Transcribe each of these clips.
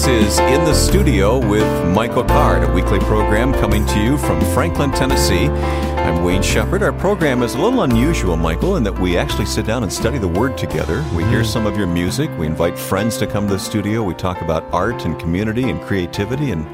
This is In the Studio with Michael Card, a weekly program coming to you from Franklin, Tennessee. I'm Wayne Shepherd. Our program is a little unusual, Michael, in that we actually sit down and study the Word together. We hear mm-hmm. some of your music, we invite friends to come to the studio, we talk about art and community and creativity, and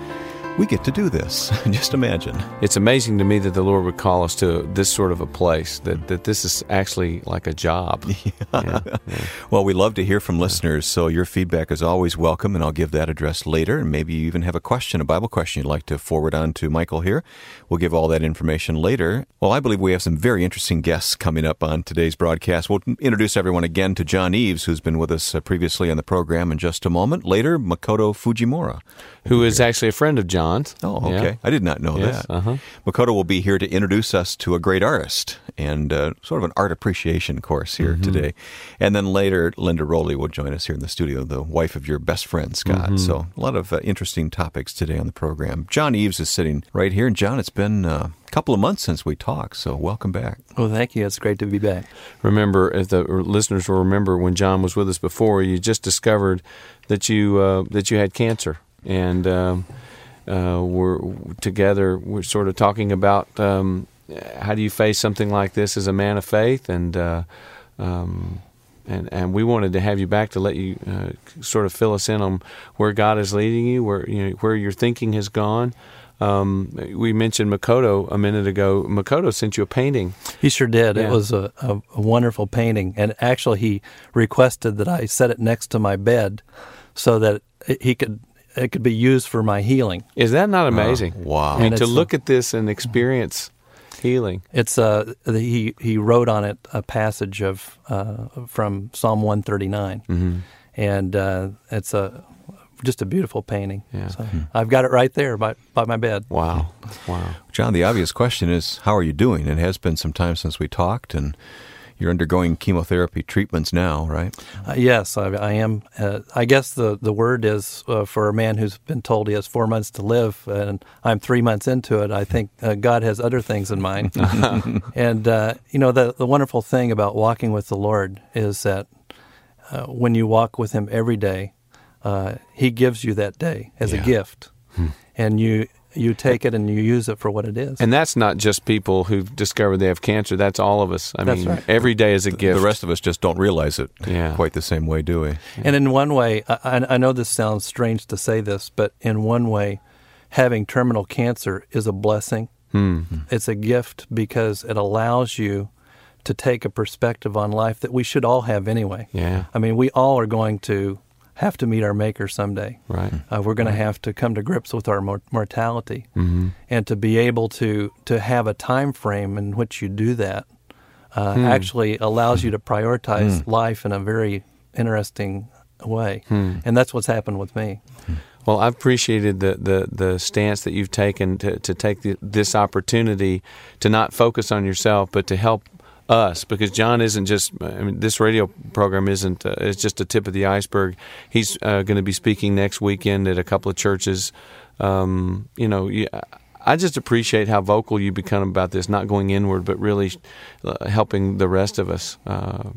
we get to do this. Just imagine. It's amazing to me that the Lord would call us to this sort of a place, that, that this is actually like a job. Yeah. Yeah. Well, we love to hear from listeners, so your feedback is always welcome, and I'll give that address later. And maybe you even have a question, a Bible question you'd like to forward on to Michael here. We'll give all that information later. Well, I believe we have some very interesting guests coming up on today's broadcast. We'll introduce everyone again to John Eves, who's been with us uh, previously on the program in just a moment. Later, Makoto Fujimura, who is actually a friend of John's. Oh, okay. Yeah. I did not know yes, that. Uh-huh. Makoto will be here to introduce us to a great artist and uh, sort of an art appreciation course here mm-hmm. today. And then later, Linda Roley will join us here in the studio, the wife of your best friend, Scott. Mm-hmm. So a lot of uh, interesting topics today on the program. John Eves is sitting right here. And John, it's been uh, a couple of months since we talked, so welcome back. Well, thank you. It's great to be back. Remember, if the listeners will remember when John was with us before, you just discovered that you uh, that you had cancer, and um, uh, we're together. We're sort of talking about um, how do you face something like this as a man of faith, and uh, um, and and we wanted to have you back to let you uh, sort of fill us in on where God is leading you, where you know, where your thinking has gone. Um, we mentioned Makoto a minute ago. Makoto sent you a painting. He sure did. Yeah. It was a, a, a wonderful painting, and actually, he requested that I set it next to my bed so that he could it could be used for my healing. Is that not amazing? Oh, wow! I mean, to look at this and experience healing. It's uh he he wrote on it a passage of uh, from Psalm 139, Mm-hmm. and uh, it's a just a beautiful painting. Yeah. So I've got it right there by by my bed. Wow, wow. John, the obvious question is, how are you doing? It has been some time since we talked, and you're undergoing chemotherapy treatments now, right? Uh, yes, I, I am. Uh, I guess the, the word is uh, for a man who's been told he has four months to live, and I'm three months into it. I think uh, God has other things in mind. and, uh, you know, the, the wonderful thing about walking with the Lord is that uh, when you walk with Him every day, uh, He gives you that day as Yeah. a gift. And you, you take it and you use it for what it is. And that's not just people who've discovered they have cancer. That's all of us. I That's mean, right. every day is a gift. The rest of us just don't realize it Yeah. quite the same way, do we? And in one way, I, I I know this sounds strange to say this, but in one way, having terminal cancer is a blessing. Hmm. It's a gift because it allows you to take a perspective on life that we should all have anyway. Yeah. I mean, we all are going to have to meet our Maker someday. Right. Uh, we're going to have to come to grips with our mor- mortality, Mm-hmm. and to be able to to have a time frame in which you do that uh, Hmm. actually allows you to prioritize life in a very interesting way, Hmm. and that's what's happened with me. Well, I've appreciated the, the, the stance that you've taken to, to take the, this opportunity to not focus on yourself, but to help us. Because John isn't just, I mean, this radio program isn't, uh, it's just a tip of the iceberg. He's uh, going to be speaking next weekend at a couple of churches. Um, you know, I just appreciate how vocal you become about this, not going inward, but really uh, helping the rest of us. Uh,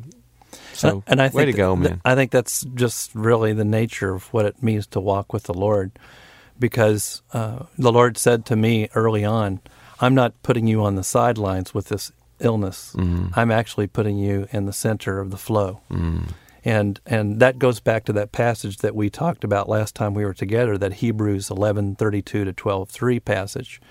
so, and I think way to go, man. I think that's just really the nature of what it means to walk with the Lord, because uh, the Lord said to me early on, "I'm not putting you on the sidelines with this illness. Mm-hmm. I'm actually putting you in the center of the flow." Mm. And and that goes back to that passage that we talked about last time we were together, that Hebrews 11:32 to 12:3 passage,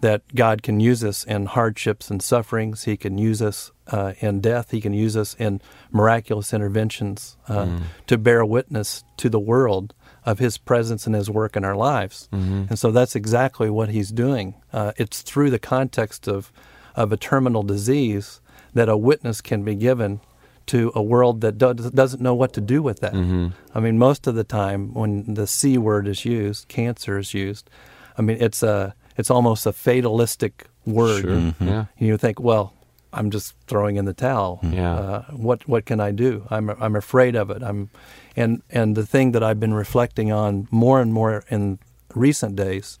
that God can use us in hardships and sufferings. He can use us uh, in death. He can use us in miraculous interventions uh, to bear witness to the world of His presence and His work in our lives. And so that's exactly what He's doing. Uh, it's through the context of of a terminal disease that a witness can be given to a world that do- doesn't know what to do with that. Mm-hmm. I mean, most of the time when the C word is used, cancer is used. I mean, it's a it's almost a fatalistic word. Sure. Mm-hmm. Yeah. You think, well, I'm just throwing in the towel. Mm-hmm. Yeah. Uh, what what can I do? I'm I'm afraid of it. I'm, and and the thing that I've been reflecting on more and more in recent days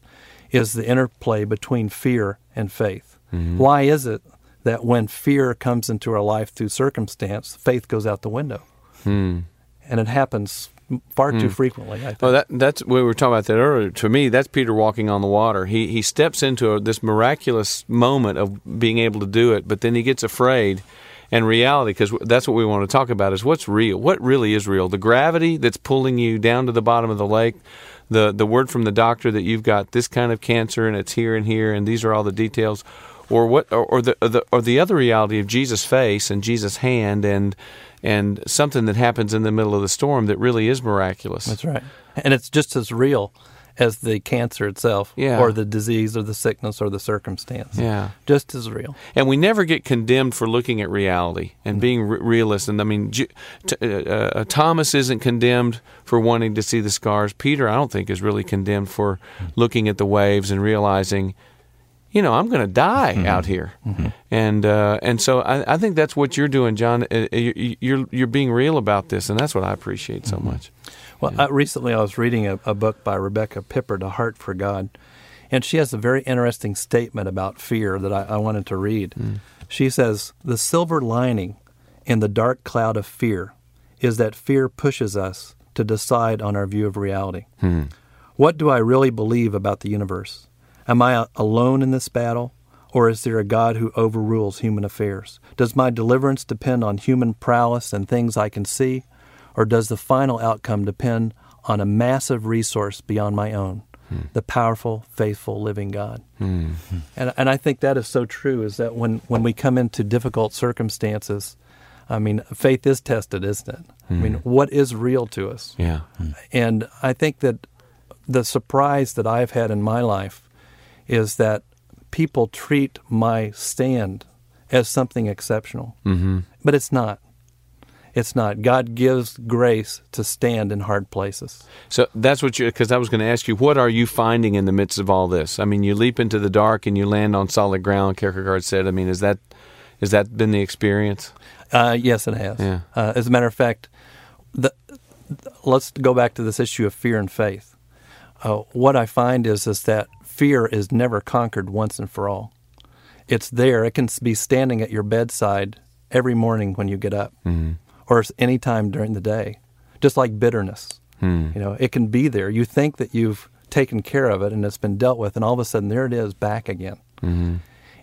is the interplay between fear and faith. Why is it that when fear comes into our life through circumstance, faith goes out the window? Hmm. And it happens far too frequently. I think. Well, that that's we were talking about that earlier. To me, that's Peter walking on the water. He he steps into a, this miraculous moment of being able to do it, but then he gets afraid. And reality, because that's what we want to talk about, is what's real. What really is real? The gravity that's pulling you down to the bottom of the lake, the the word from the doctor that you've got this kind of cancer and it's here and here, and these are all the details, or what, or, or the, or the or the other reality of Jesus' face and Jesus' hand and and something that happens in the middle of the storm that really is miraculous. That's right. And it's just as real as the cancer itself Yeah. or the disease or the sickness or the circumstance. Yeah. Just as real. And we never get condemned for looking at reality and being re- realist. And I mean, J- t- uh, uh, Thomas isn't condemned for wanting to see the scars. Peter, I don't think, is really condemned for looking at the waves and realizing, you know, I'm going to die out here. And uh, and so I, I think that's what you're doing, John. Uh, you- You're you're being real about this, and that's what I appreciate so much. Well, uh, recently I was reading a, a book by Rebecca Pippert, A Heart for God, and she has a very interesting statement about fear that I, I wanted to read. She says, The silver lining in the dark cloud of fear is that fear pushes us to decide on our view of reality. What do I really believe about the universe? Am I alone in this battle? Or is there a God who overrules human affairs? Does my deliverance depend on human prowess and things I can see? Or does the final outcome depend on a massive resource beyond my own, hmm. the powerful, faithful, living God? Hmm. Hmm. And, and I think that is so true is that when, when we come into difficult circumstances, I mean, faith is tested, isn't it? I mean, what is real to us? Yeah. And I think that the surprise that I've had in my life is that people treat my stand as something exceptional. Mm-hmm. But it's not. It's not. God gives grace to stand in hard places. So that's what you, because I was going to ask you, what are you finding in the midst of all this? I mean, you leap into the dark and you land on solid ground. Kierkegaard said. I mean, is that has that been the experience? Uh, yes, it has. Yeah. Uh, as a matter of fact, the, let's go back to this issue of fear and faith. Uh, what I find is is that fear is never conquered once and for all. It's there. It can be standing at your bedside every morning when you get up, mm-hmm. or any time during the day, just like bitterness. Hmm. You know, it can be there. You think that you've taken care of it and it's been dealt with, and all of a sudden there it is back again. Mm-hmm.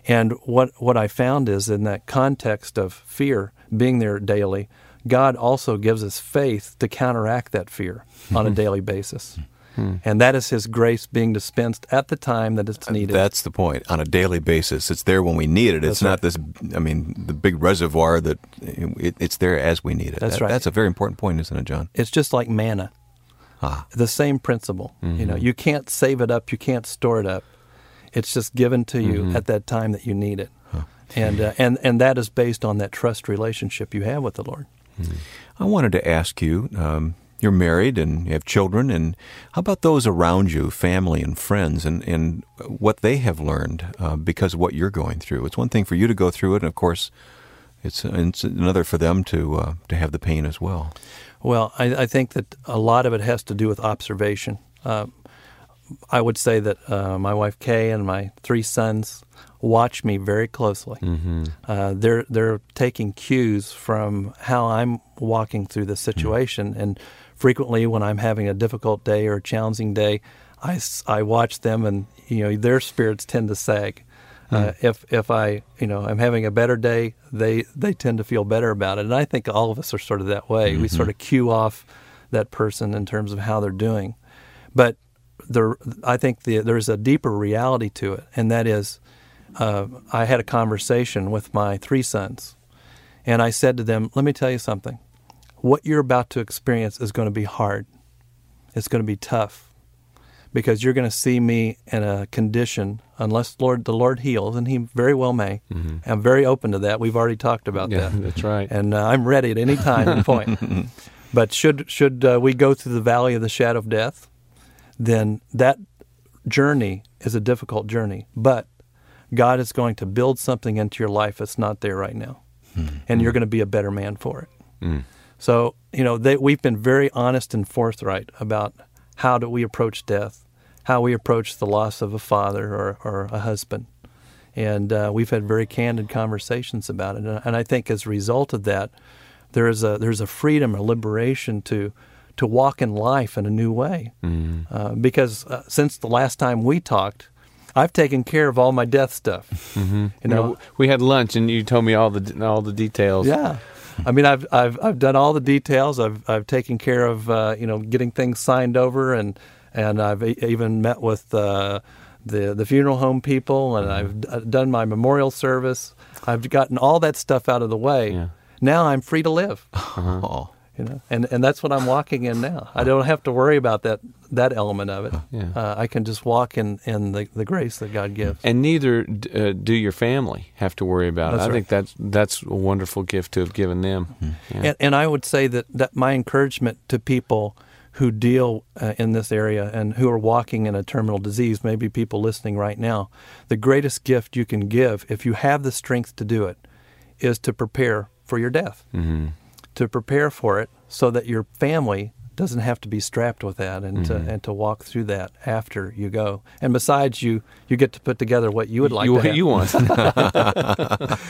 And what what I found is in that context of fear being there daily, God also gives us faith to counteract that fear on a daily basis. And that is His grace being dispensed at the time that it's needed. That's the point. On a daily basis, it's there when we need it. It's That's not right. this. I mean, the big reservoir that it, it's there as we need it. That's That- right. That's a very important point, isn't it, John? it's just like manna. Ah. The same principle. You know, you can't save it up, you can't store it up. It's just given to you at that time that you need it. And, uh, and and that is based on that trust relationship you have with the Lord. I wanted to ask you. Um, you're married and you have children, and how about those around you, family and friends, and, and what they have learned uh, because of what you're going through? It's one thing for you to go through it, and of course, it's, it's another for them to uh, to have the pain as well. Well, I, I think that a lot of it has to do with observation. Uh, I would say that uh, my wife Kay and my three sons watch me very closely. Uh, they're they're taking cues from how I'm walking through the situation, and frequently when I'm having a difficult day or a challenging day, I, I watch them, and you know their spirits tend to sag. Uh, if if I you know I'm having a better day, they they tend to feel better about it, and I think all of us are sort of that way. We sort of cue off that person in terms of how they're doing, but there I think the, there's a deeper reality to it, and that is, uh, I had a conversation with my three sons, and I said to them, "Let me tell you something. What you're about to experience is going to be hard. It's going to be tough." Because you're going to see me in a condition, unless Lord the Lord heals, and He very well may. I'm very open to that. We've already talked about Yeah, that that's right. and uh, I'm ready at any time and point. but should should uh, we go through the valley of the shadow of death, then that journey is a difficult journey. But God is going to build something into your life that's not there right now, and you're going to be a better man for it. So you know they, we've been very honest and forthright about how do we approach death, how we approach the loss of a father or, or a husband and uh, we've had very candid conversations about it. And, and I think as a result of that, there is a there's a freedom, a liberation to to walk in life in a new way. Mm-hmm. Uh, because uh, since the last time we talked, I've taken care of all my death stuff. Mm-hmm. You know, we had lunch and you told me all the all the details. yeah. I mean, I've I've I've done all the details. I've I've taken care of uh, you know getting things signed over, and and I've e- even met with uh, the the funeral home people, and I've d- uh, done my memorial service. I've gotten all that stuff out of the way. Yeah. Now I'm free to live. Oh, You know, and and that's what I'm walking in now. I don't have to worry about that that element of it. Yeah. Uh, I can just walk in in the, the grace that God gives. And neither d- uh, do your family have to worry about That's it. I think that's that's a wonderful gift to have given them. Yeah. And, and I would say that, that my encouragement to people who deal uh, in this area and who are walking in a terminal disease, maybe people listening right now, the greatest gift you can give, if you have the strength to do it, is to prepare for your death. hmm To prepare for it so that your family doesn't have to be strapped with that and to, and to walk through that after you go. And besides, you you get to put together what you would like you, to have. you want.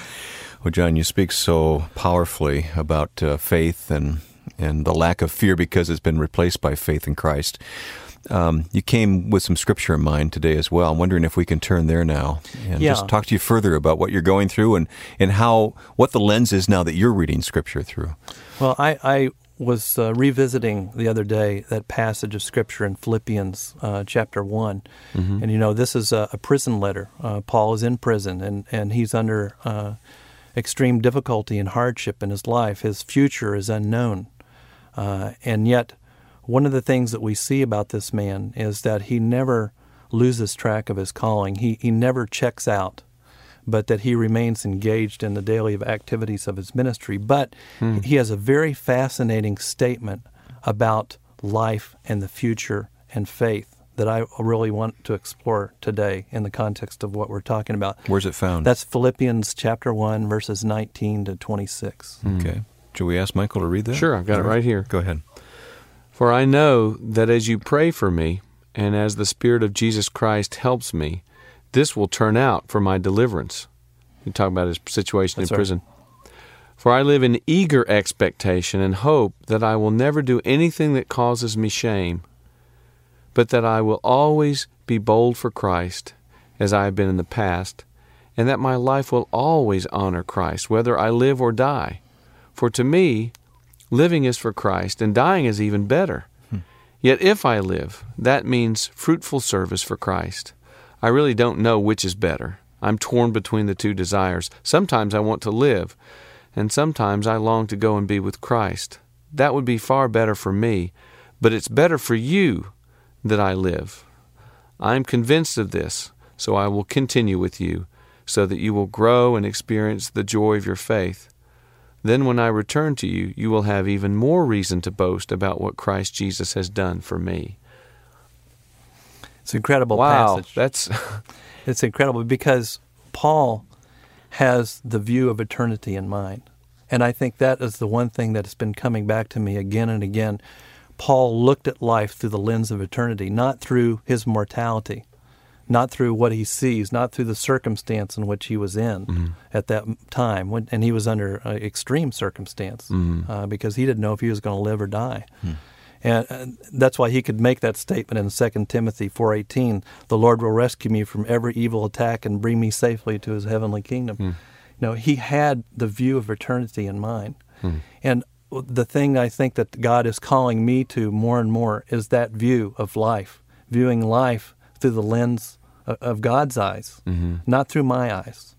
Well, John, you speak so powerfully about uh, faith and and the lack of fear because it's been replaced by faith in Christ. Um, you came with some scripture in mind today as well. I'm wondering if we can turn there now and Yeah. just talk to you further about what you're going through and, and how what the lens is now that you're reading scripture through. Well, I, I was uh, revisiting the other day that passage of Scripture in Philippians uh, chapter one, and you know this is a, a prison letter. Uh, Paul is in prison, and and he's under uh, extreme difficulty and hardship in his life. His future is unknown, uh, and yet one of the things that we see about this man is that he never loses track of his calling. He he never checks out but that he remains engaged in the daily activities of his ministry. But hmm. he has a very fascinating statement about life and the future and faith that I really want to explore today in the context of what we're talking about. Where's it found? That's Philippians chapter 1, verses 19 to 26. Hmm. okay. Should we ask Michael to read that? Sure, I've got it right here. Go ahead. For I know that as you pray for me, and as the Spirit of Jesus Christ helps me, this will turn out for my deliverance. You talk about his situation That's in right. prison. For I live in eager expectation and hope that I will never do anything that causes me shame, but that I will always be bold for Christ, as I have been in the past, and that my life will always honor Christ, whether I live or die. For to me, living is for Christ, and dying is even better. Hmm. Yet if I live, that means fruitful service for Christ. I really don't know which is better. I'm torn between the two desires. Sometimes I want to live, and sometimes I long to go and be with Christ. That would be far better for me, but it's better for you that I live. I am convinced of this, so I will continue with you, so that you will grow and experience the joy of your faith. Then, when I return to you, you will have even more reason to boast about what Christ Jesus has done for me. It's an incredible wow, passage. that's It's incredible because Paul has the view of eternity in mind. And I think that is the one thing that has been coming back to me again and again. Paul looked at life through the lens of eternity, not through his mortality, not through what he sees, not through the circumstance in which he was in at that time. When, and he was under uh, extreme circumstance uh, because he didn't know if he was going to live or die. And uh, that's why he could make that statement in 2 Timothy 4:18, "The Lord will rescue me from every evil attack and bring me safely to his heavenly kingdom." Hmm. You know, he had the view of eternity in mind. Hmm. And the thing I think that God is calling me to more and more is that view of life, viewing life through the lens of, of God's eyes, mm-hmm. not through my eyes.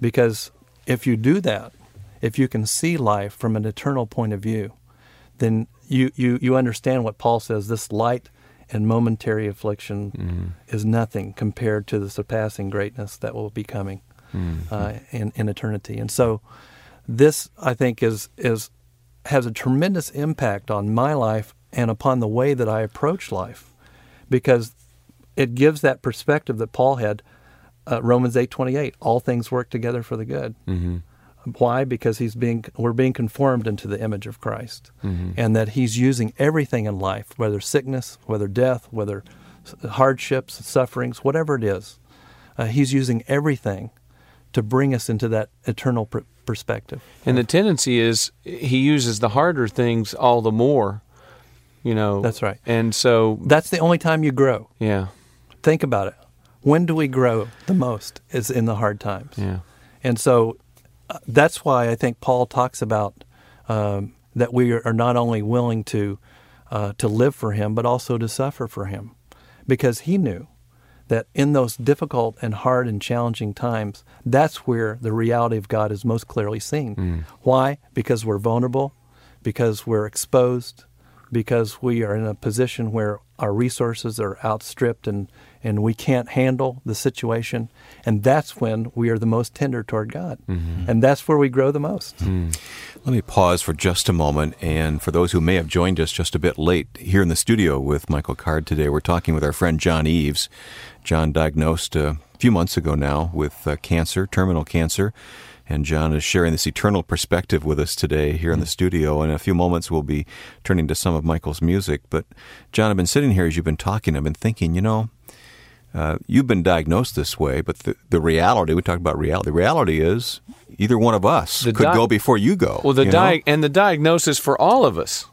Because if you do that, if you can see life from an eternal point of view, then you, you, you understand what Paul says this light and momentary affliction is nothing compared to the surpassing greatness that will be coming uh, in, in eternity. And so, this I think is is has a tremendous impact on my life and upon the way that I approach life, because it gives that perspective that Paul had. Uh, Romans eight twenty eight. All things work together for the good. Why? Because he's being we're being conformed into the image of Christ, and that he's using everything in life, whether sickness, whether death, whether hardships, sufferings, whatever it is, uh, he's using everything to bring us into that eternal pr- perspective. And the tendency is he uses the harder things all the more You know, That's right. And so, That's the only time you grow. yeah, Think about it. When do we grow the most? Is in the hard times. yeah, And so that's why I think Paul talks about um, that we are not only willing to uh, to live for Him, but also to suffer for Him, because He knew that in those difficult and hard and challenging times, that's where the reality of God is most clearly seen. Why? Because we're vulnerable, because we're exposed, because we are in a position where our resources are outstripped and, and we can't handle the situation. And that's when we are the most tender toward God. And that's where we grow the most. Let me pause for just a moment. And for those who may have joined us just a bit late, here in the studio with Michael Card today, we're talking with our friend John Eves. John diagnosed a few months ago now with uh, cancer, terminal cancer. And John is sharing this eternal perspective with us today here in the studio. In a few moments, we'll be turning to some of Michael's music. But, John, I've been sitting here as you've been talking, I've been thinking, you know, uh, you've been diagnosed this way, but the, the reality, we talked about reality, the reality is either one of us The could di- go before you go. Well, the you di- and the diagnosis for all of us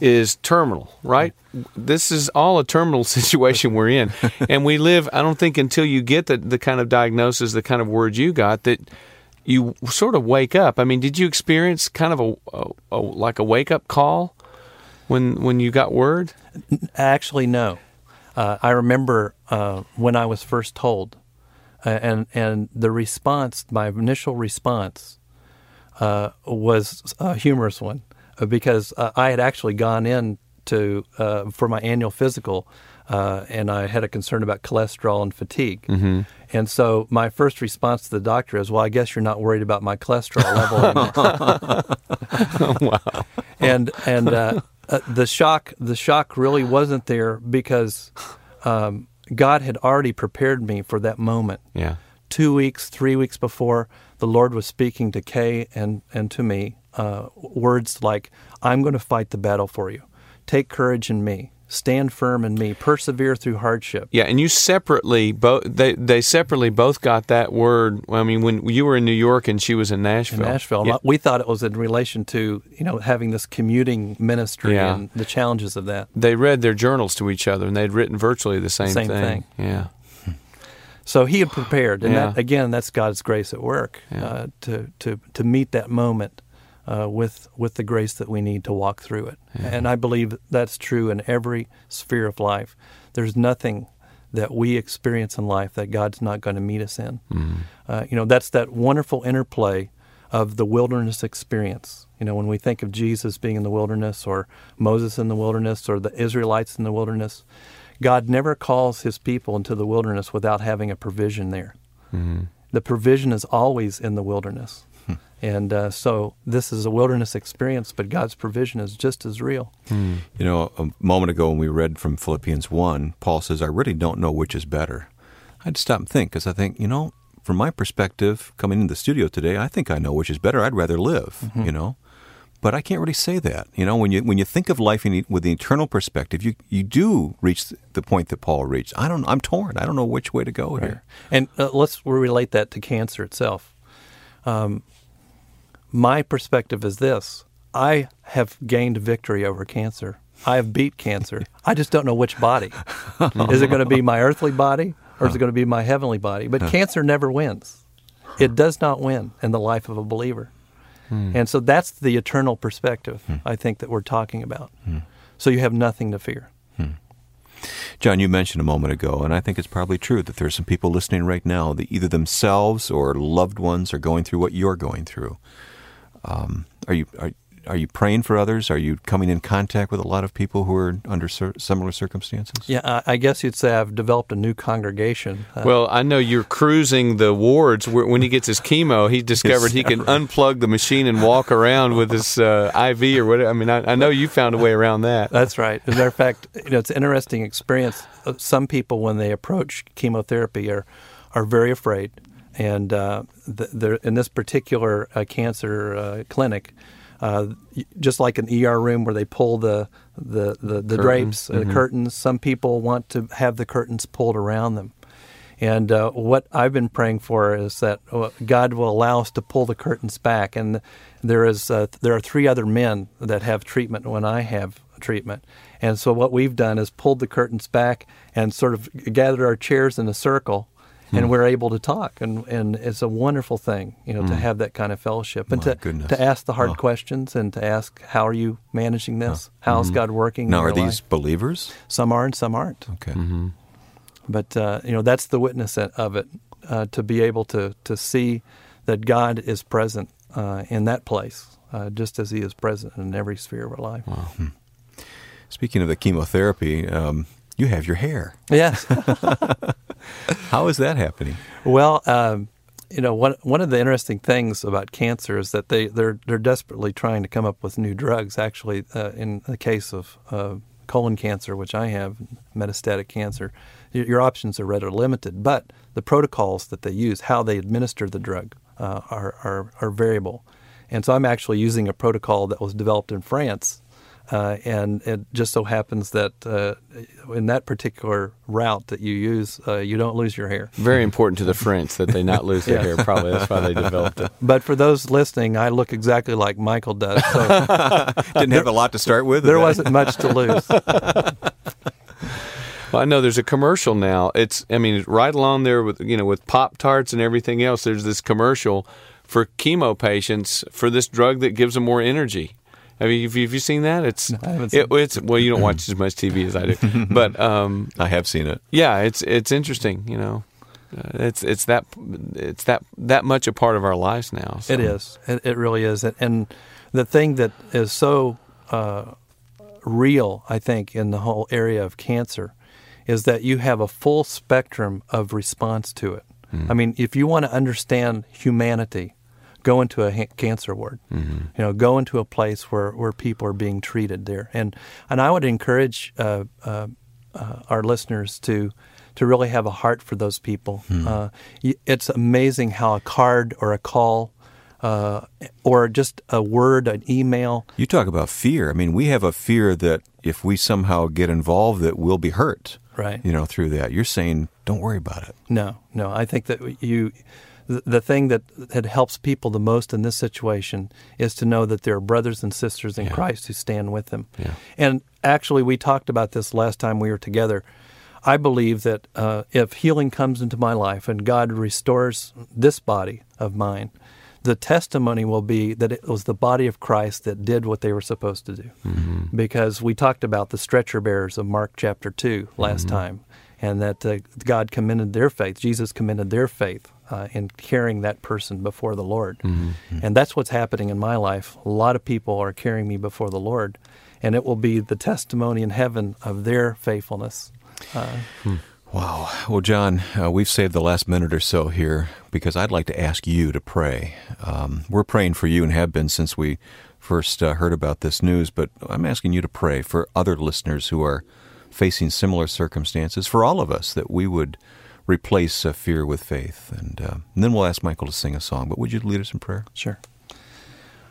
is terminal, right? This is all a terminal situation we're in, and we live. I don't think until you get the the kind of diagnosis, the kind of word you got, that you sort of wake up. I mean, did you experience kind of a, a, a like a wake up call when when you got word? Actually, no. Uh, I remember uh, when I was first told, uh, and and the response, my initial response, uh, was a humorous one, uh, because uh, I had actually gone in to uh, for my annual physical, uh, and I had a concern about cholesterol and fatigue, mm-hmm. and so my first response to the doctor is, "Well, I guess you're not worried about my cholesterol level." wow. and and uh, uh, the shock the shock really wasn't there because um, God had already prepared me for that moment. Yeah. Two weeks, three weeks before, the Lord was speaking to Kay and and to me uh, words like, "I'm going to fight the battle for you. Take courage in me. Stand firm in me. Persevere through hardship." Yeah, and you separately both they they separately both got that word. I mean, when you were in New York and she was in Nashville. In Nashville, Yeah. we thought it was in relation to you know having this commuting ministry Yeah. and the challenges of that. they read their journals to each other and they'd written virtually the same, Same thing. Yeah. So he had prepared, and Yeah. that, again, that's God's grace at work uh, to to to meet that moment uh, with with the grace that we need to walk through it. And I believe that's true in every sphere of life. There's nothing that we experience in life that God's not going to meet us in. Uh, you know, that's that wonderful interplay of the wilderness experience. You know, when we think of Jesus being in the wilderness, or Moses in the wilderness, or the Israelites in the wilderness, God never calls his people into the wilderness without having a provision there. The provision is always in the wilderness. And uh, so this is a wilderness experience, but God's provision is just as real. You know, a moment ago when we read from Philippians 1, Paul says, I really don't know which is better. I would stop and think because I think, you know, from my perspective, coming into the studio today, I think I know which is better. I'd rather live, you know. But I can't really say that. You know, when you when you think of life in, with the eternal perspective, you you do reach the point that Paul reached. I don't. I'm torn. I don't know which way to go here. And uh, let's relate that to cancer itself. Um, my perspective is this I have gained victory over cancer. I have beat cancer. I just don't know which body. is it going to be my earthly body or is it going to be my heavenly body? But cancer never wins. It does not win in the life of a believer. Hmm. And so that's the eternal perspective, hmm. I think, that we're talking about. Hmm. So you have nothing to fear. John, you mentioned a moment ago, and I think it's probably true that there's some people listening right now that either themselves or loved ones are going through what you're going through. Um, are you are, are you praying for others? Are you coming in contact with a lot of people who are under cir- similar circumstances? Yeah, I, I guess you'd say I've developed a new congregation. Uh, Well, I know you're cruising the wards. Where, when he gets his chemo, he discovered he can unplug the machine and walk around with his uh, IV or whatever. I mean, I, I know you found a way around that. That's right. As a matter of fact, you know, it's an interesting experience. Uh, Some people, when they approach chemotherapy, are are very afraid, and uh, in this particular uh, cancer uh, clinic, uh, just like an ER room where they pull the the the, the drapes, uh, the curtains. Some people want to have the curtains pulled around them. And uh, what I've been praying for is that God will allow us to pull the curtains back. And there is uh, there are three other men that have treatment when I have treatment, And so what we've done is pulled the curtains back and sort of gathered our chairs in a circle and Hmm. we're able to talk and, and it's a wonderful thing you know to Hmm. have that kind of fellowship and My to, goodness. to ask the hard Oh. questions and to ask how are you managing this how's god working Hmm. Now, in are these life? believers? some are and some aren't Okay. but uh, you know that's the witness of it uh, to be able to to see that god is present uh, in that place uh, just as he is present in every sphere of our life Speaking of the chemotherapy, um, you have your hair. yes How is that happening? Well, um, you know, one one of the interesting things about cancer is that they they're they're desperately trying to come up with new drugs. Actually, uh, in the case of uh, colon cancer, which I have, metastatic cancer, your, options are rather limited. But the protocols that they use, how they administer the drug, uh, are, are are variable. And so I'm actually using a protocol that was developed in France. Uh, and it just so happens that uh, in that particular route that you use, uh, you don't lose your hair. Very important to the French that they not lose their hair. Probably that's why they developed it. But for those listening, I look exactly like Michael does. So Didn't have a lot to start with. There wasn't much to lose. Well, I know there's a commercial now. It's I mean right along there with you know with Pop Tarts and everything else. There's this commercial for chemo patients for this drug that gives them more energy. Have mean, have you have you seen that? It's I haven't seen it, it's well you don't watch as much TV as I do, but um, I have seen it. yeah, it's it's interesting. You know, uh, it's it's that it's that that much a part of our lives now. so. It is. It, it really is. And- And the thing that is so uh, real, I think, in the whole area of cancer is that you have a full spectrum of response to it. I mean, if you want to understand humanity, go into a ha- cancer ward. You know, go into a place where, where people are being treated there. And and I would encourage uh, uh, uh, our listeners to to really have a heart for those people. Uh, y- it's amazing how a card or a call uh, or just a word, an email. You talk about fear. I mean, we have a fear that if we somehow get involved, that we'll be hurt. Right. You know, through that. You're saying, don't worry about it. No, no. I think that you, the, thing that, that helps people the most in this situation is to know that there are brothers and sisters in Christ who stand with them. Yeah. And actually, we talked about this last time we were together. I believe that uh, if healing comes into my life and God restores this body of mine, the testimony will be that it was the body of Christ that did what they were supposed to do. Because we talked about the stretcher bearers of Mark chapter 2 last time, and that uh, God commended their faith, Jesus commended their faith uh, in carrying that person before the Lord. And that's what's happening in my life. A lot of people are carrying me before the Lord, and it will be the testimony in heaven of their faithfulness. Wow. Well, John, uh, we've saved the last minute or so here because I'd like to ask you to pray. Um, we're praying for you and have been since we first uh, heard about this news, but I'm asking you to pray for other listeners who are facing similar circumstances, for all of us, that we would replace uh, fear with faith. And, uh, and then we'll ask Michael to sing a song. But would you lead us in prayer? Sure.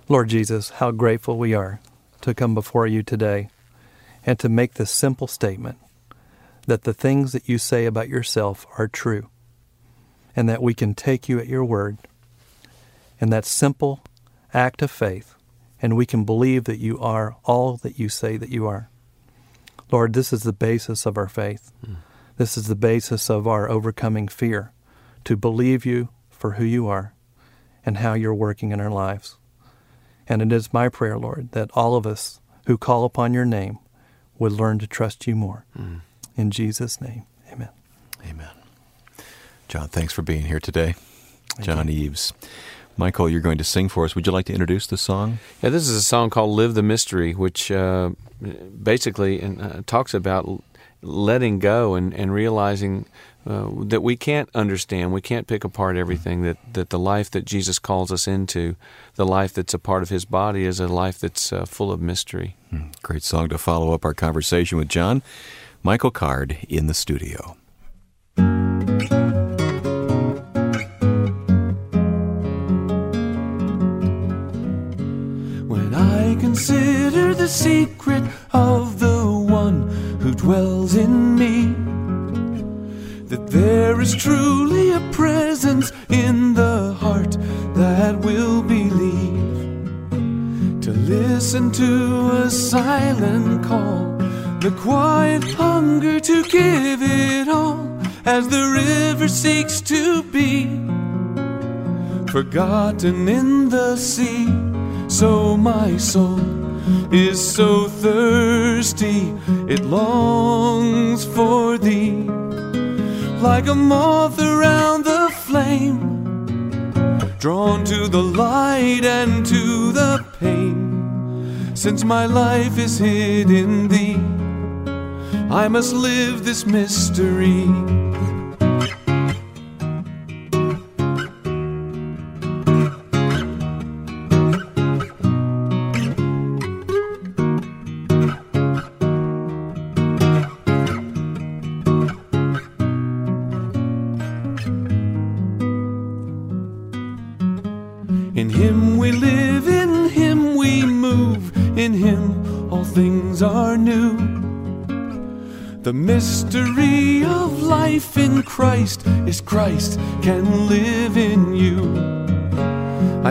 Lord Jesus, how grateful we are to come before you today and to make this simple statement that the things that you say about yourself are true and that we can take you at your word and that simple act of faith and we can believe that you are all that you say that you are. Lord, this is the basis of our faith. Hmm. This is the basis of our overcoming fear to believe you for who you are and how you're working in our lives. And it is my prayer, Lord, that all of us who call upon your name would learn to trust you more. Hmm. In Jesus' name, amen. Amen. John, thanks for being here today. John Eves. Michael, you're going to sing for us. Would you like to introduce the song? Yeah, this is a song called "Live the Mystery," which uh, basically uh, talks about letting go and, and realizing uh, that we can't understand, we can't pick apart everything. That that the life that Jesus calls us into, the life that's a part of His body, is a life that's uh, full of mystery. Great song to follow up our conversation with John. Michael Card in the studio. Consider the secret of the one who dwells in me, that there is truly a presence in the heart that will believe. To listen to a silent call the quiet hunger to give it all as the river seeks to be forgotten in the sea. So my soul is so thirsty, it longs for thee. Like a moth around the flame, drawn to the light and to the pain. Since my life is hid in thee, I must live this mystery. Mystery of life in Christ is Christ can live in you.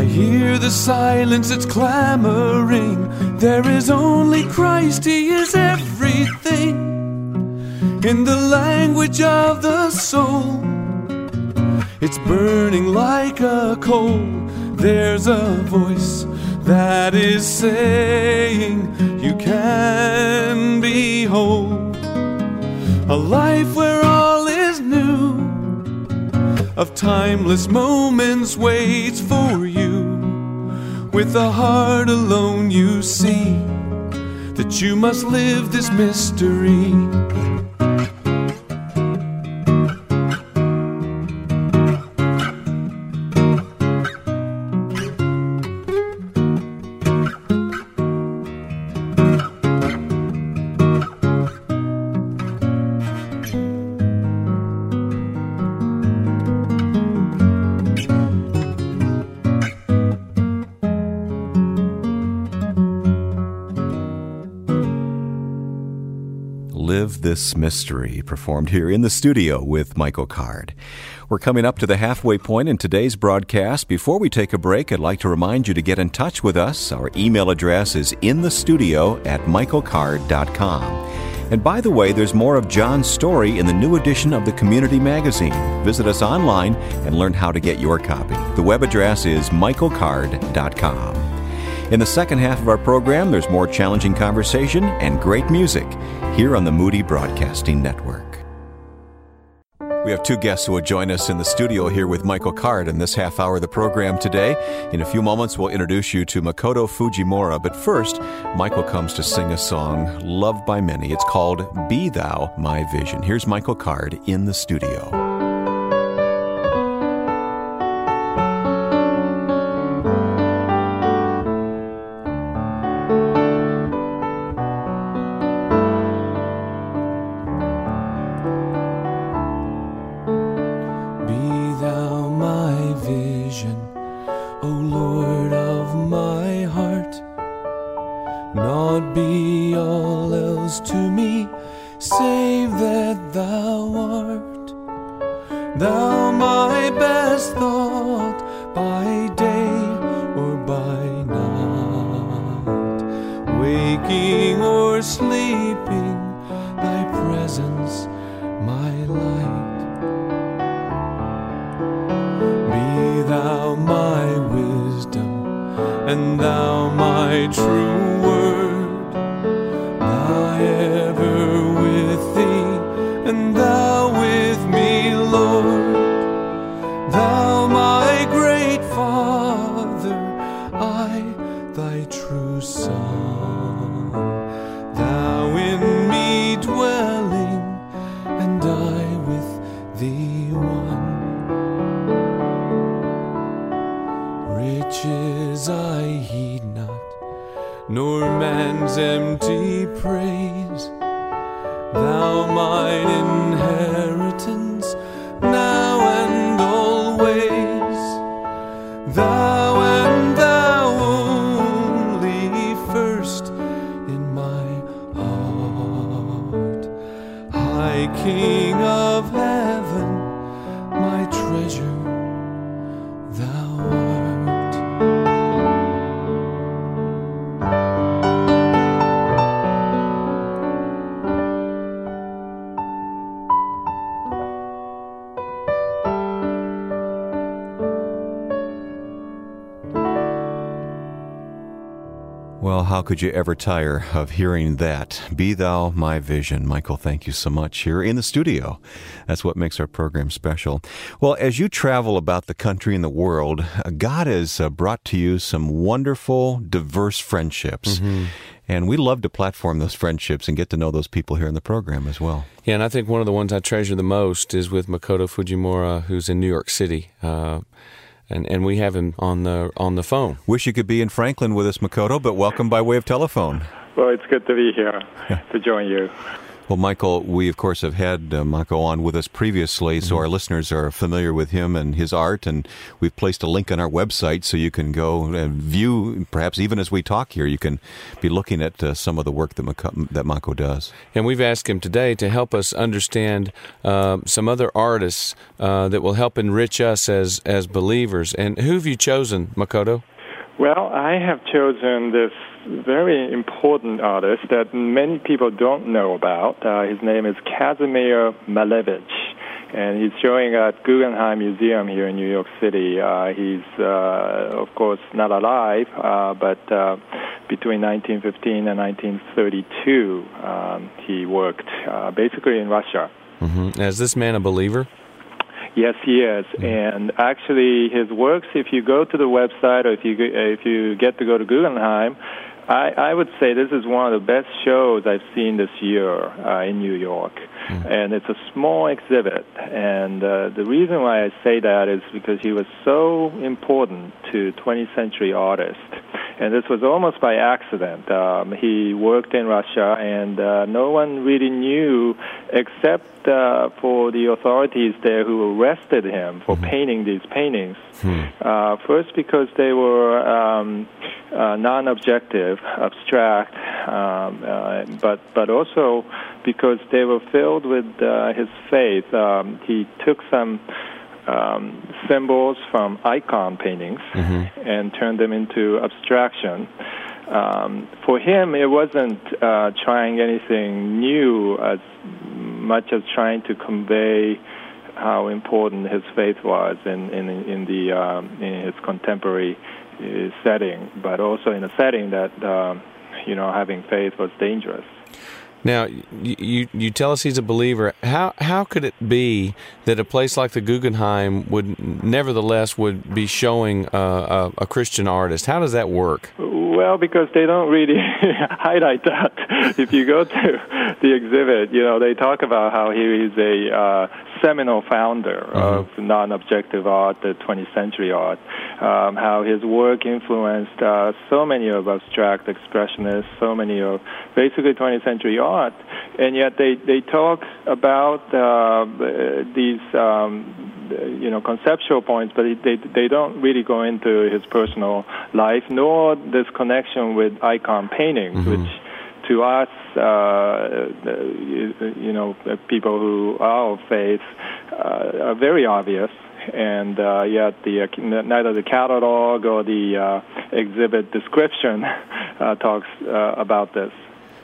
I hear the silence, it's clamoring. There is only Christ, He is everything. In the language of the soul, it's burning like a coal. There's a voice that is saying, You can be whole. A life where all is new, of timeless moments waits for you. With a heart alone, you see that you must live this mystery. This Mystery, performed here in the studio with Michael Card. We're coming up to the halfway point in today's broadcast. Before we take a break, I'd like to remind you to get in touch with us. Our email address is in the studio at michaelcard.com. And by the way, there's more of John's story in the new edition of the Community Magazine. Visit us online and learn how to get your copy. The web address is michaelcard.com. In the second half of our program, there's more challenging conversation and great music here on the Moody Broadcasting Network. We have two guests who will join us in the studio here with Michael Card in this half hour of the program today. In a few moments, we'll introduce you to Makoto Fujimura. But first, Michael comes to sing a song loved by many. It's called Be Thou My Vision. Here's Michael Card in the studio. Could you ever tire of hearing that? Be thou my vision. Michael, thank you so much here in the studio. That's what makes our program special. Well, as you travel about the country and the world, God has uh, brought to you some wonderful, diverse friendships. Mm-hmm. And we love to platform those friendships and get to know those people here in the program as well. Yeah, and I think one of the ones I treasure the most is with Makoto Fujimura, who's in New York City. Uh, and and we have him on the on the phone. Wish you could be in Franklin with us, Makoto, but welcome by way of telephone. Well, it's good to be here to join you. Well, Michael, we of course have had uh, Mako on with us previously, mm-hmm. so our listeners are familiar with him and his art, and we've placed a link on our website so you can go and view. Perhaps even as we talk here, you can be looking at uh, some of the work that Mako, that Mako does. And we've asked him today to help us understand uh, some other artists uh, that will help enrich us as as believers. And who have you chosen, Makoto? Well, I have chosen this very important artist that many people don't know about. Uh, his name is Kazimir Malevich, and he's showing at Guggenheim Museum here in New York City. Uh, he's, uh, of course, not alive, uh, but uh, between 1915 and 1932, um, he worked uh, basically in Russia. Mm-hmm. Is this man a believer? Yes, he is. Mm-hmm. And actually, his works, if you go to the website or if you if you get to go to Guggenheim, I, I would say this is one of the best shows I've seen this year uh, in New York. Mm. And it's a small exhibit. And uh, the reason why I say that is because he was so important to 20th century artists. And this was almost by accident. Um, he worked in Russia, and uh, no one really knew except uh, for the authorities there who arrested him for mm-hmm. painting these paintings. Mm. first, because they were um, uh, abstract, um, uh, but but also because they were filled with uh, his faith. Um, he took some um, symbols from icon paintings mm-hmm. and turned them into abstraction. Um, for him, it wasn't uh, trying anything new as much as trying to convey how important his faith was in in, in the um, in his contemporary setting, but also in a setting that uh, you know having faith was dangerous. Now, you you tell us he's a believer. How how could it be that a place like the Guggenheim would nevertheless would be showing a, a Christian artist? How does that work? Well, because they don't really highlight that. If you go to the exhibit, you know they talk about how he is a uh, seminal founder mm-hmm. of non-objective art, the 20th century art. Um, how his work influenced uh, so many of abstract expressionists, so many of basically 20th century art, and yet they they talk about uh, these. Um, you know conceptual points, but they they don't really go into his personal life, nor this connection with icon paintings, mm-hmm. which to us, uh, you, you, know, people who are of faith uh, are very obvious. And uh, yet, the uh, neither the catalog or the uh, exhibit description uh, talks about this.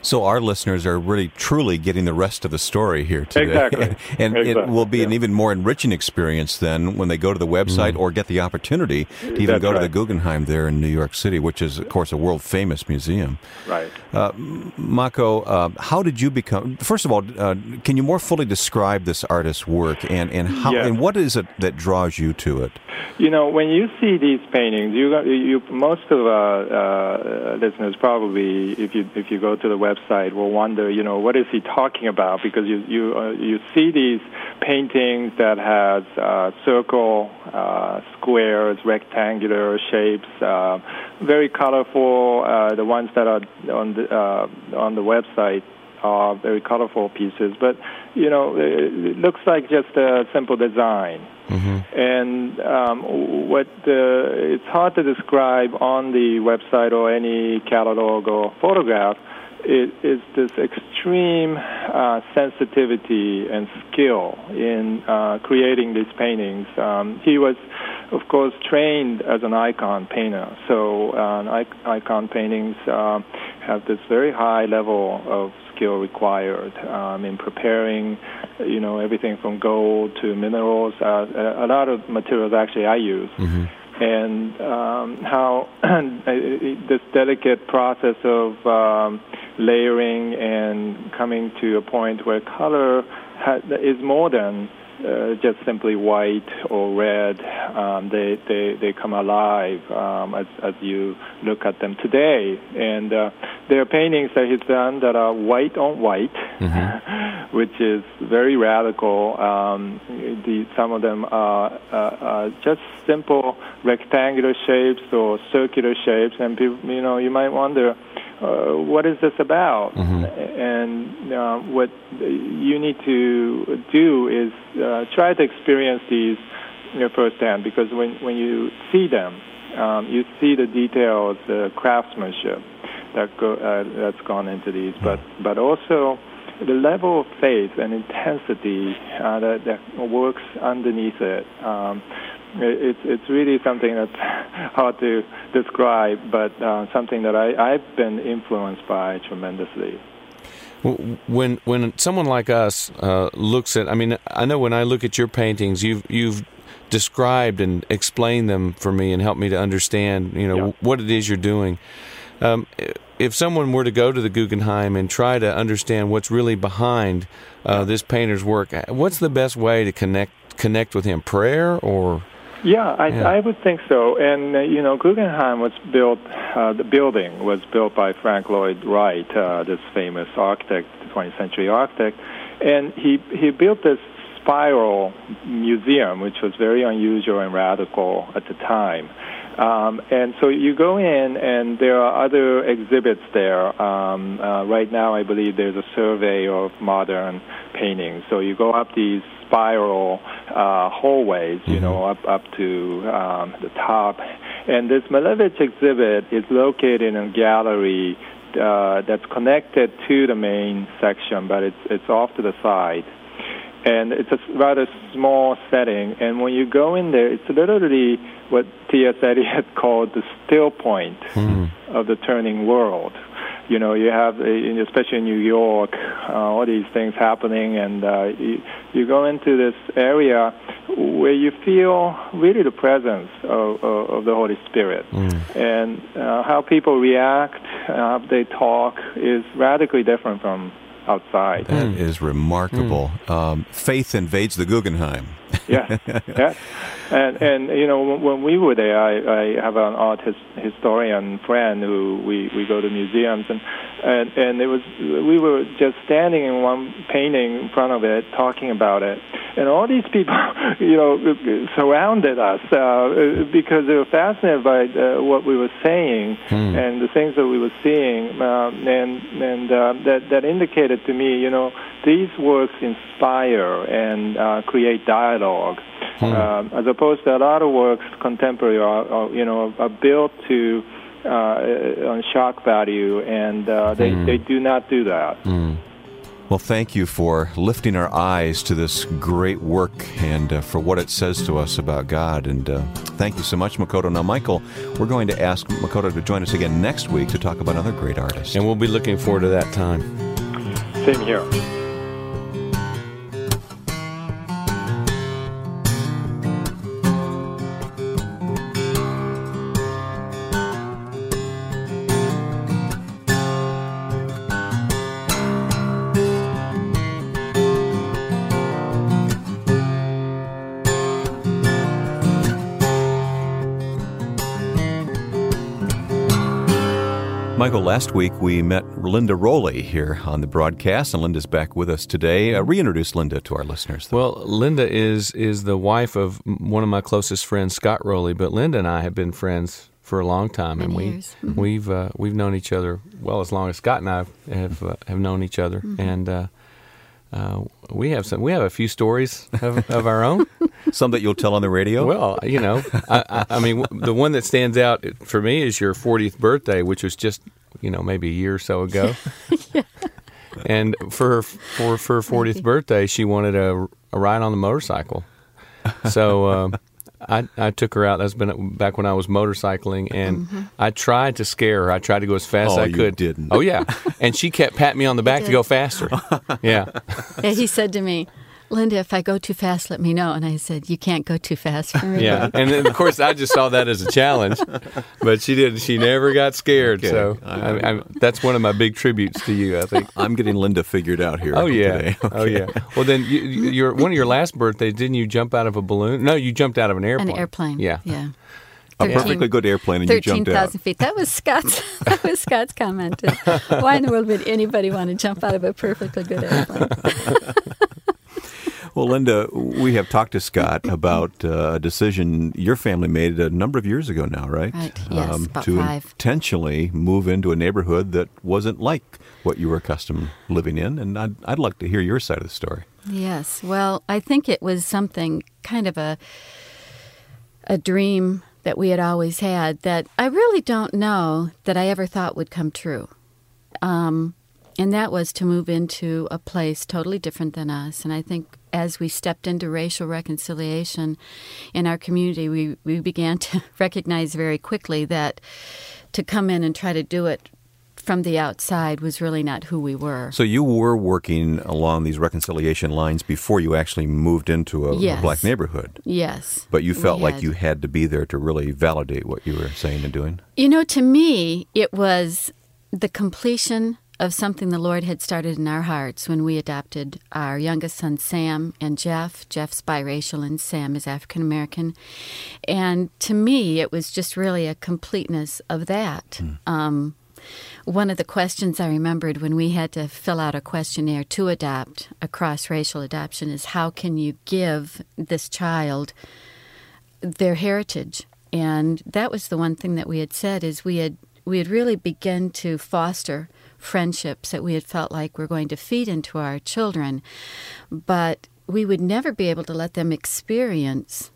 So our listeners are really truly getting the rest of the story here today. Exactly. and exactly. it will be yeah. an even more enriching experience then when they go to the website mm. or get the opportunity to even That's go right. to the Guggenheim there in New York City, which is, of course, a world famous museum. Right. Uh, Mako, uh, how did you become, first of all, uh, can you more fully describe this artist's work and, and, how, yes. and what is it that draws you to it? You know, when you see these paintings, you, you most of our uh, listeners probably, if you if you go to the website, will wonder, you know, what is he talking about? Because you you uh, you see these paintings that has uh, circle, uh, squares, rectangular shapes, uh, very colorful. Uh, the ones that are on the uh, on the website are very colorful pieces, but you know, it looks like just a simple design. Mm-hmm. And um, what uh, it's hard to describe on the website or any catalog or photograph it is this extreme uh, sensitivity and skill in uh, creating these paintings. Um, he was, of course, trained as an icon painter. So uh, icon paintings uh, have this very high level of skill required um, in preparing, you know, everything from gold to minerals. Uh, a lot of materials actually I use. Mm-hmm. And um, how this delicate process of um, layering and coming to a point where color ha- is more than uh, just simply white or red. Um, they, they, they come alive um, as, as you look at them today. And uh, there are paintings that he's done that are white on white, mm-hmm. which is very radical. Um, the, some of them are, uh, just simple rectangular shapes or circular shapes, and people, you know, you might wonder uh, what is this about? Mm-hmm. And uh, what you need to do is uh, try to experience these you know, firsthand because when, when you see them, um, you see the details, the craftsmanship that go, uh, that's gone into these, but, but also the level of faith and intensity uh, that, that works underneath it. Um, it's it's really something that's hard to describe, but uh, something that I, I've been influenced by tremendously. When when someone like us uh, looks at, I mean, I know when I look at your paintings, you've you've described and explained them for me and helped me to understand, you know, yeah. what it is you're doing. Um, if someone were to go to the Guggenheim and try to understand what's really behind uh, this painter's work, what's the best way to connect connect with him? Prayer or yeah, I, yeah. I would think so. And uh, you know, Guggenheim was built. Uh, the building was built by Frank Lloyd Wright, uh, this famous architect, 20th century architect, and he he built this spiral museum, which was very unusual and radical at the time. Um, and so you go in, and there are other exhibits there. Um, uh, right now, I believe there's a survey of modern paintings. So you go up these spiral uh, hallways, you mm-hmm. know, up up to um, the top. And this Malevich exhibit is located in a gallery uh, that's connected to the main section, but it's it's off to the side. And it's a rather small setting. And when you go in there, it's literally what T.S. Eliot had called the still point mm. of the turning world you know, you have, especially in New York, uh, all these things happening, and uh, you, you go into this area where you feel really the presence of, of, of the Holy Spirit, mm. and uh, how people react, uh, how they talk is radically different from outside. That mm. is remarkable. Mm. Um, faith invades the Guggenheim. Yeah, yeah, and and you know when we were there, I, I have an art his, historian friend who we we go to museums and and and it was we were just standing in one painting in front of it talking about it. And all these people you know surrounded us uh, because they were fascinated by uh, what we were saying hmm. and the things that we were seeing um, and and uh, that that indicated to me you know these works inspire and uh, create dialogue hmm. Um, as opposed to a lot of works contemporary are, are you know are built to uh, on shock value, and uh, they, mm. they do not do that. Mm. Well, thank you for lifting our eyes to this great work and uh, for what it says to us about God. And uh, thank you so much, Makoto. Now, Michael, we're going to ask Makoto to join us again next week to talk about another great artist. And we'll be looking forward to that time. Same here. Last week we met Linda Roley here on the broadcast, and Linda's back with us today. Uh, reintroduce Linda to our listeners. Though. Well, Linda is is the wife of one of my closest friends, Scott Roley. But Linda and I have been friends for a long time, Many and we mm-hmm. we've uh, we've known each other well as long as Scott and I have uh, have known each other, mm-hmm. and uh, uh, we have some. We have a few stories of, of our own. some that you'll tell on the radio. Well, you know, I, I, I, mean, the one that stands out for me is your 40th birthday, which was just you know maybe a year or so ago. yeah. And for for for her 40th birthday, she wanted a, a ride on the motorcycle. So. Um, I, I took her out. That's been back when I was motorcycling, and mm-hmm. I tried to scare her. I tried to go as fast oh, as I could. didn't. Oh yeah, and she kept patting me on the back to go faster. Yeah. Yeah. He said to me, Linda, if I go too fast, let me know. And I said, You can't go too fast for me. Yeah, and then, of course I just saw that as a challenge, but she didn't. She never got scared. Okay. So I, I, that's one of my big tributes to you. I think. I'm getting Linda figured out here. Oh yeah, today. oh yeah. Well, then you, you- your one of your last birthdays, didn't you jump out of a balloon? No, you jumped out of an airplane. An airplane. Yeah. Yeah. A perfectly good airplane, and you Thirteen jumped out. thousand feet. That was Scott's. that was Scott's comment. Why in the world would anybody want to jump out of a perfectly good airplane? Well, Linda, we have talked to Scott about uh, a decision your family made a number of years ago now, right? Um, Right, yes, about to five. intentionally move into a neighborhood that wasn't like what you were accustomed living in, and I'd, I'd like to hear your side of the story. Yes. Well, I think it was something kind of a a dream that we had always had that I really don't know that I ever thought would come true. Um, and that was to move into a place totally different than us. And I think as we stepped into racial reconciliation in our community, we, we began to recognize very quickly that to come in and try to do it from the outside was really not who we were. So you were working along these reconciliation lines before you actually moved into a, a black neighborhood, Yes. but you felt like you had to be there to really validate what you were saying and doing. You know, to me, it was the completion of something the Lord had started in our hearts when we adopted our youngest son, Sam, and Jeff. Jeff's biracial and Sam is African American. And to me, it was just really a completeness of that. Um, one of the questions I remembered when we had to fill out a questionnaire to adopt a cross racial adoption is how can you give this child their heritage and that was the one thing that we had said is we had we had really begun to foster friendships that we had felt like were going to feed into our children but we would never be able to let them experience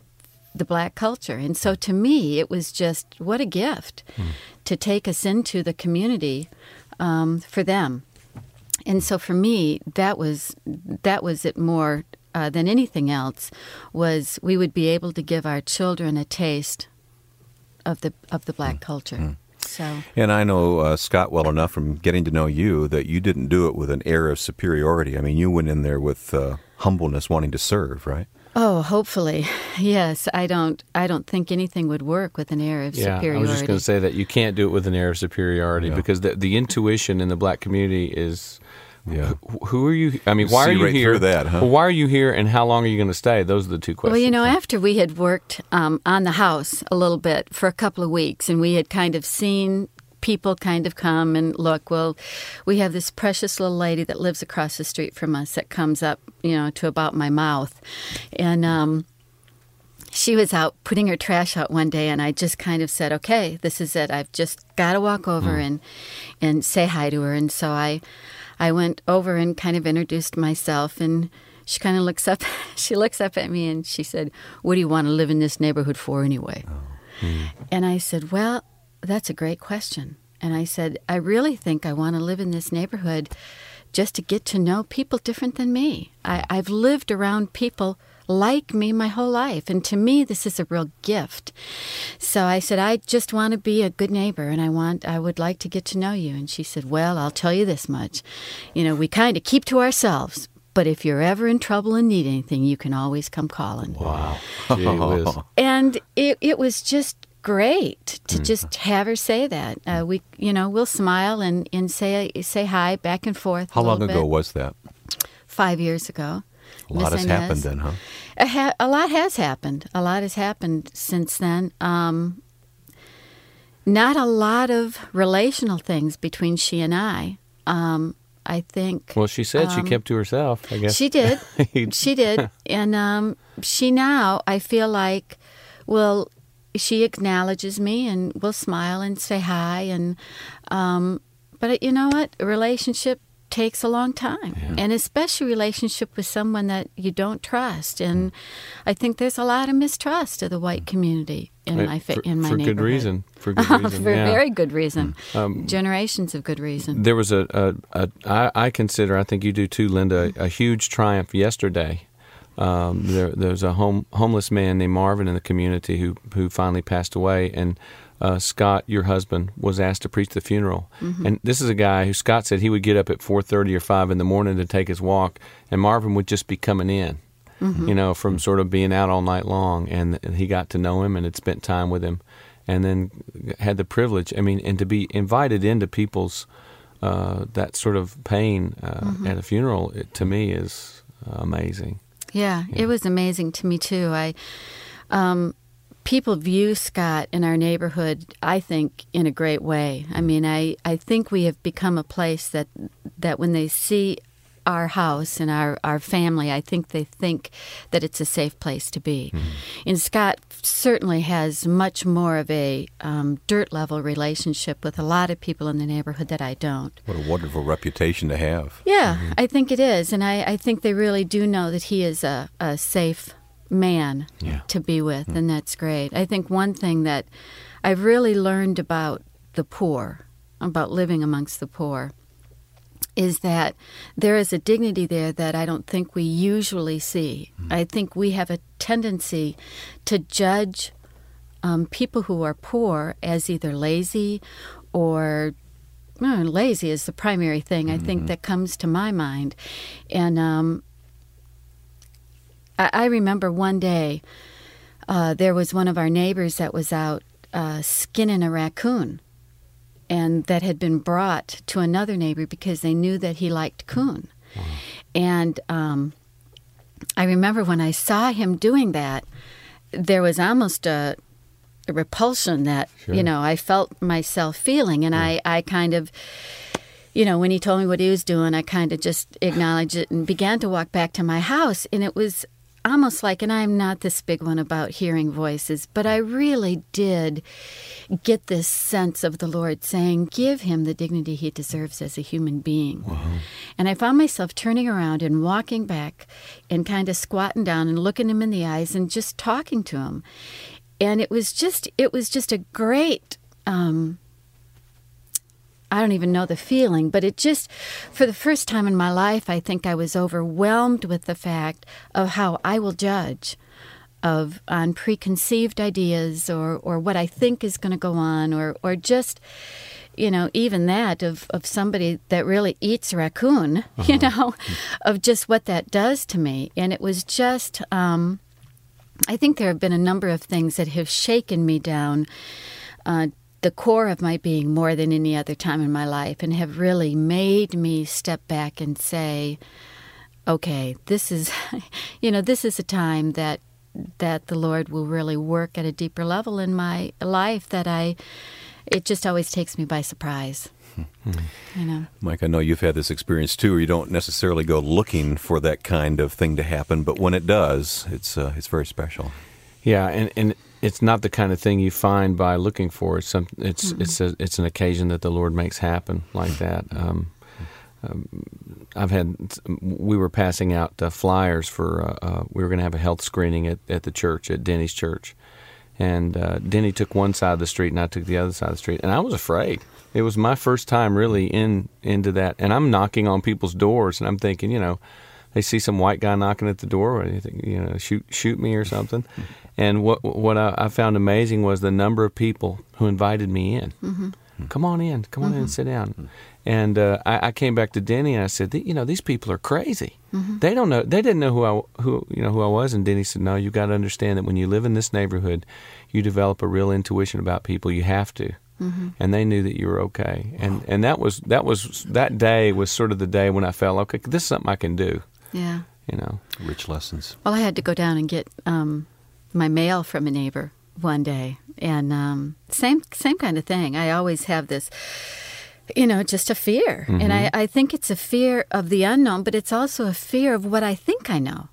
the black culture. And so to me it was just what a gift to take us into the community um, for them. And so for me that was that was it more uh, than anything else was we would be able to give our children a taste of the of the black culture so And I know uh, Scott well enough from getting to know you that you didn't do it with an air of superiority. I mean, you went in there with uh, humbleness, wanting to serve, right? oh hopefully yes i don't i don't think anything would work with an air of superiority. Yeah, I was just going to say that you can't do it with an air of superiority Yeah. because the the intuition in the black community is. Yeah. wh- Who are you? I mean, You why see are you right here? that, huh? Well, why are you here, and how long are you going to stay? Those are the two questions. Well, you know, after we had worked um, on the house a little bit for a couple of weeks, and we had kind of seen people kind of come and look. Well, we have this precious little lady that lives across the street from us that comes up, you know, to about my mouth, and um, she was out putting her trash out one day, and I just kind of said, "Okay, this is it. I've just got to walk over and and say hi to her." And so I, I went over and kind of introduced myself, and she kind of looks up. She looks up at me and she said, "What do you want to live in this neighborhood for anyway?" Oh. And I said, "Well, that's a great question." And I said, "I really think I want to live in this neighborhood." Just to get to know people different than me. I, I've lived around people like me my whole life. And to me, this is a real gift. So I said, I just want to be a good neighbor and I want, I would like to get to know you. And she said, Well, I'll tell you this much. You know, we kind of keep to ourselves. But if you're ever in trouble and need anything, you can always come calling. wow, And it, it was just great to just have her say that. Uh, we, you know, we'll smile and, and say say hi back and forth. How long ago bit. was that? Five years ago. A lot has happened then, huh? A, ha- a lot has happened. A lot has happened since then. Um, not a lot of relational things between she and I. Um, I think Well, she said she Um, kept to herself. I guess she did. she did. And um, she now, I feel like, will she acknowledges me and will smile and say hi. And um, but you know what? A relationship takes a long time, and especially relationship with someone that you don't trust. And I think there's a lot of mistrust of the white community in Uh, my fa- for, in my for good neighborhood. reason. For good reason. For yeah. very good reason. Um, Generations of good reason. There was a, a, a I, I consider, I think you do too, Linda, a huge triumph yesterday. Um, there, there was a home, homeless man named Marvin in the community who, who finally passed away, and uh, Scott, your husband, was asked to preach the funeral. And this is a guy who Scott said he would get up at four thirty or five in the morning to take his walk, and Marvin would just be coming in. you know, from sort of being out all night long. And he got to know him and had spent time with him, and then had the privilege. I mean, and to be invited into people's uh, that sort of pain uh, at a funeral, it, to me, is amazing. Yeah, it was amazing to me too. I um, people view Scott in our neighborhood, I think, in a great way. I mean, I, I think we have become a place that that when they see our house and our, our family, I think they think that it's a safe place to be. And Scott certainly has much more of a um, dirt level relationship with a lot of people in the neighborhood that I don't. What a wonderful reputation to have. Yeah, I think it is. And I, I think they really do know that he is a, a safe man Yeah. to be with, and that's great. I think one thing that I've really learned about the poor, about living amongst the poor, is that there is a dignity there that I don't think we usually see. I think we have a tendency to judge um, people who are poor as either lazy or well, lazy is the primary thing I think that comes to my mind. And um, I, I remember one day uh, there was one of our neighbors that was out uh, skinning a raccoon and that had been brought to another neighbor because they knew that he liked coon. And um, I remember when I saw him doing that, there was almost a, a repulsion that you know I felt myself feeling, and I, I kind of, you know, when he told me what he was doing, I kind of just acknowledged it and began to walk back to my house, and it was almost like, and I'm not this big one about hearing voices, but I really did get this sense of the Lord saying, Give him the dignity he deserves as a human being. And I found myself turning around and walking back and kind of squatting down and looking him in the eyes and just talking to him. And it was just, it was just a great, um, I don't even know the feeling, but it just, for the first time in my life, I think I was overwhelmed with the fact of how I will judge of on preconceived ideas or, or what I think is going to go on or, or just, you know, even that of, of somebody that really eats raccoon, you know, of just what that does to me. And it was just, um, I think there have been a number of things that have shaken me down. Uh, the core of my being more than any other time in my life and have really made me step back and say okay this is you know this is a time that that the lord will really work at a deeper level in my life that i it just always takes me by surprise. You know? Mike, I know you've had this experience too, where you don't necessarily go looking for that kind of thing to happen, but when it does, it's uh, it's very special. Yeah, and, and it's not the kind of thing you find by looking for. It's some, it's it's a, it's an occasion that the Lord makes happen like that. Um, um, I've had we were passing out uh, flyers for uh, uh, we were going to have a health screening at, at the church at Denny's church, and uh, Denny took one side of the street and I took the other side of the street, and I was afraid. It was my first time really in into that, and I'm knocking on people's doors, and I'm thinking, you know, they see some white guy knocking at the door, or anything, you know, shoot shoot me or something. And what what I, I found amazing was the number of people who invited me in. Mm-hmm. Come on in, come on in mm-hmm. sit down. Mm-hmm. And uh, I, I came back to Denny and I said, you know, these people are crazy. They don't know. They didn't know who I who you know who I was. And Denny said, no, you got to understand that when you live in this neighborhood, you develop a real intuition about people. You have to. And they knew that you were okay. And and that was that was that day was sort of the day when I felt okay. This is something I can do. yeah You know. Rich lessons. Well, I had to go down and get um, my mail from a neighbor one day, and um, same same kind of thing. I always have this, you know, just a fear, and I, I think it's a fear of the unknown, but it's also a fear of what I think I know.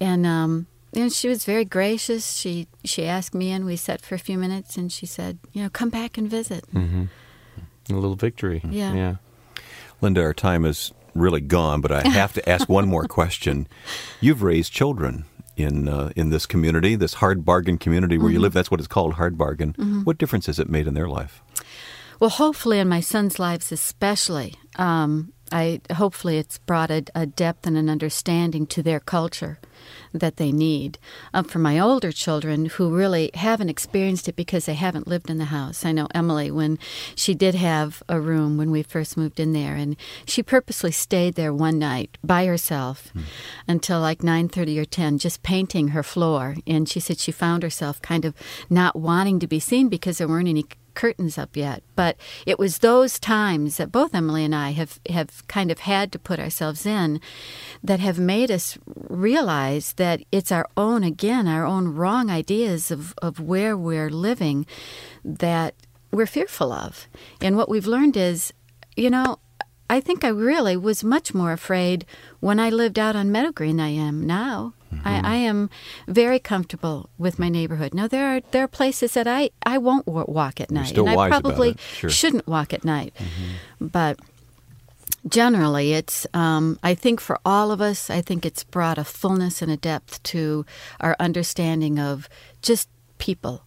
And um, you know, she was very gracious. She she asked me and We sat for a few minutes, and she said, you know, come back and visit. A little victory. Yeah. Yeah. Linda, our time is really gone, but I have to ask one more question. You've raised children in uh, in this community, this hard bargain community where you live. That's what it's called, hard bargain. What difference has it made in their life? Well, hopefully, in my son's lives especially, um, I hopefully it's brought a, a, depth and an understanding to their culture that they need. Um, for my older children who really haven't experienced it because they haven't lived in the house, I know Emily when she did have a room when we first moved in there, and she purposely stayed there one night by herself hmm. until like nine thirty or ten, just painting her floor. And she said she found herself kind of not wanting to be seen because there weren't any curtains up yet. But it was those times that both Emily and I have, have kind of had to put ourselves in that have made us realize that it's our own, again, our own wrong ideas of, of where we're living that we're fearful of. And what we've learned is, you know, I think I really was much more afraid when I lived out on Meadow Green than I am now. Mm-hmm. I, I, am very comfortable with my neighborhood. Now there are there are places that I, I won't walk at night, and I probably sure. shouldn't walk at night. Mm-hmm. But generally, it's um, I think for all of us, I think it's brought a fullness and a depth to our understanding of just people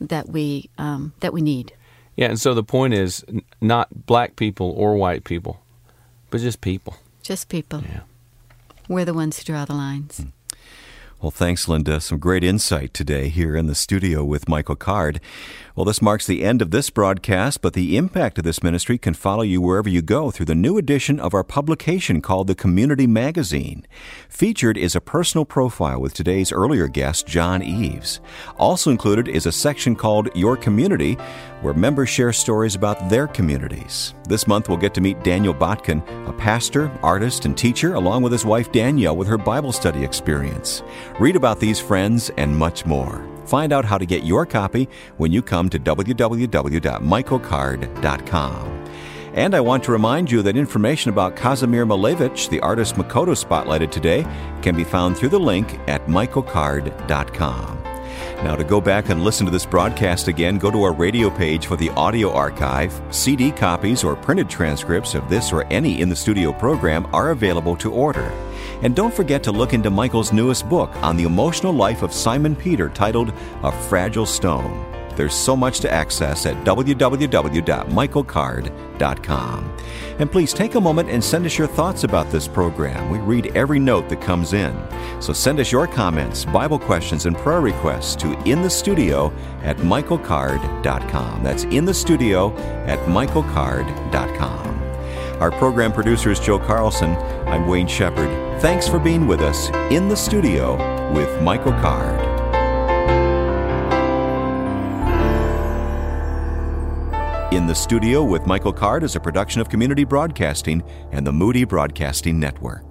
that we um, that we need. Yeah, and so the point is not black people or white people, but just people. Just people. Yeah. We're the ones who draw the lines. Mm. Well, thanks, Linda. Some great insight today here in the studio with Michael Card. Well, this marks the end of this broadcast, but the impact of this ministry can follow you wherever you go through the new edition of our publication called the Community Magazine. Featured is a personal profile with today's earlier guest, John Eves. Also included is a section called Your Community, where members share stories about their communities. This month, we'll get to meet Daniel Botkin, a pastor, artist, and teacher, along with his wife Danielle with her Bible study experience. Read about these friends and much more. Find out how to get your copy when you come to www.michaelcard.com. And I want to remind you that information about Kazimir Malevich, the artist Makoto spotlighted today, can be found through the link at michaelcard.com. Now, to go back and listen to this broadcast again, go to our radio page for the audio archive. CD copies or printed transcripts of this or any in the studio program are available to order. And don't forget to look into Michael's newest book on the emotional life of Simon Peter titled A Fragile Stone. There's so much to access at www.michaelcard.com. And please take a moment and send us your thoughts about this program. We read every note that comes in. So send us your comments, Bible questions, and prayer requests to in the studio at michaelcard.com. That's in the studio at michaelcard.com. Our program producer is Joe Carlson. I'm Wayne Shepherd. Thanks for being with us in the studio with Michael Card. In the Studio with Michael Card is a production of Community Broadcasting and the Moody Broadcasting Network.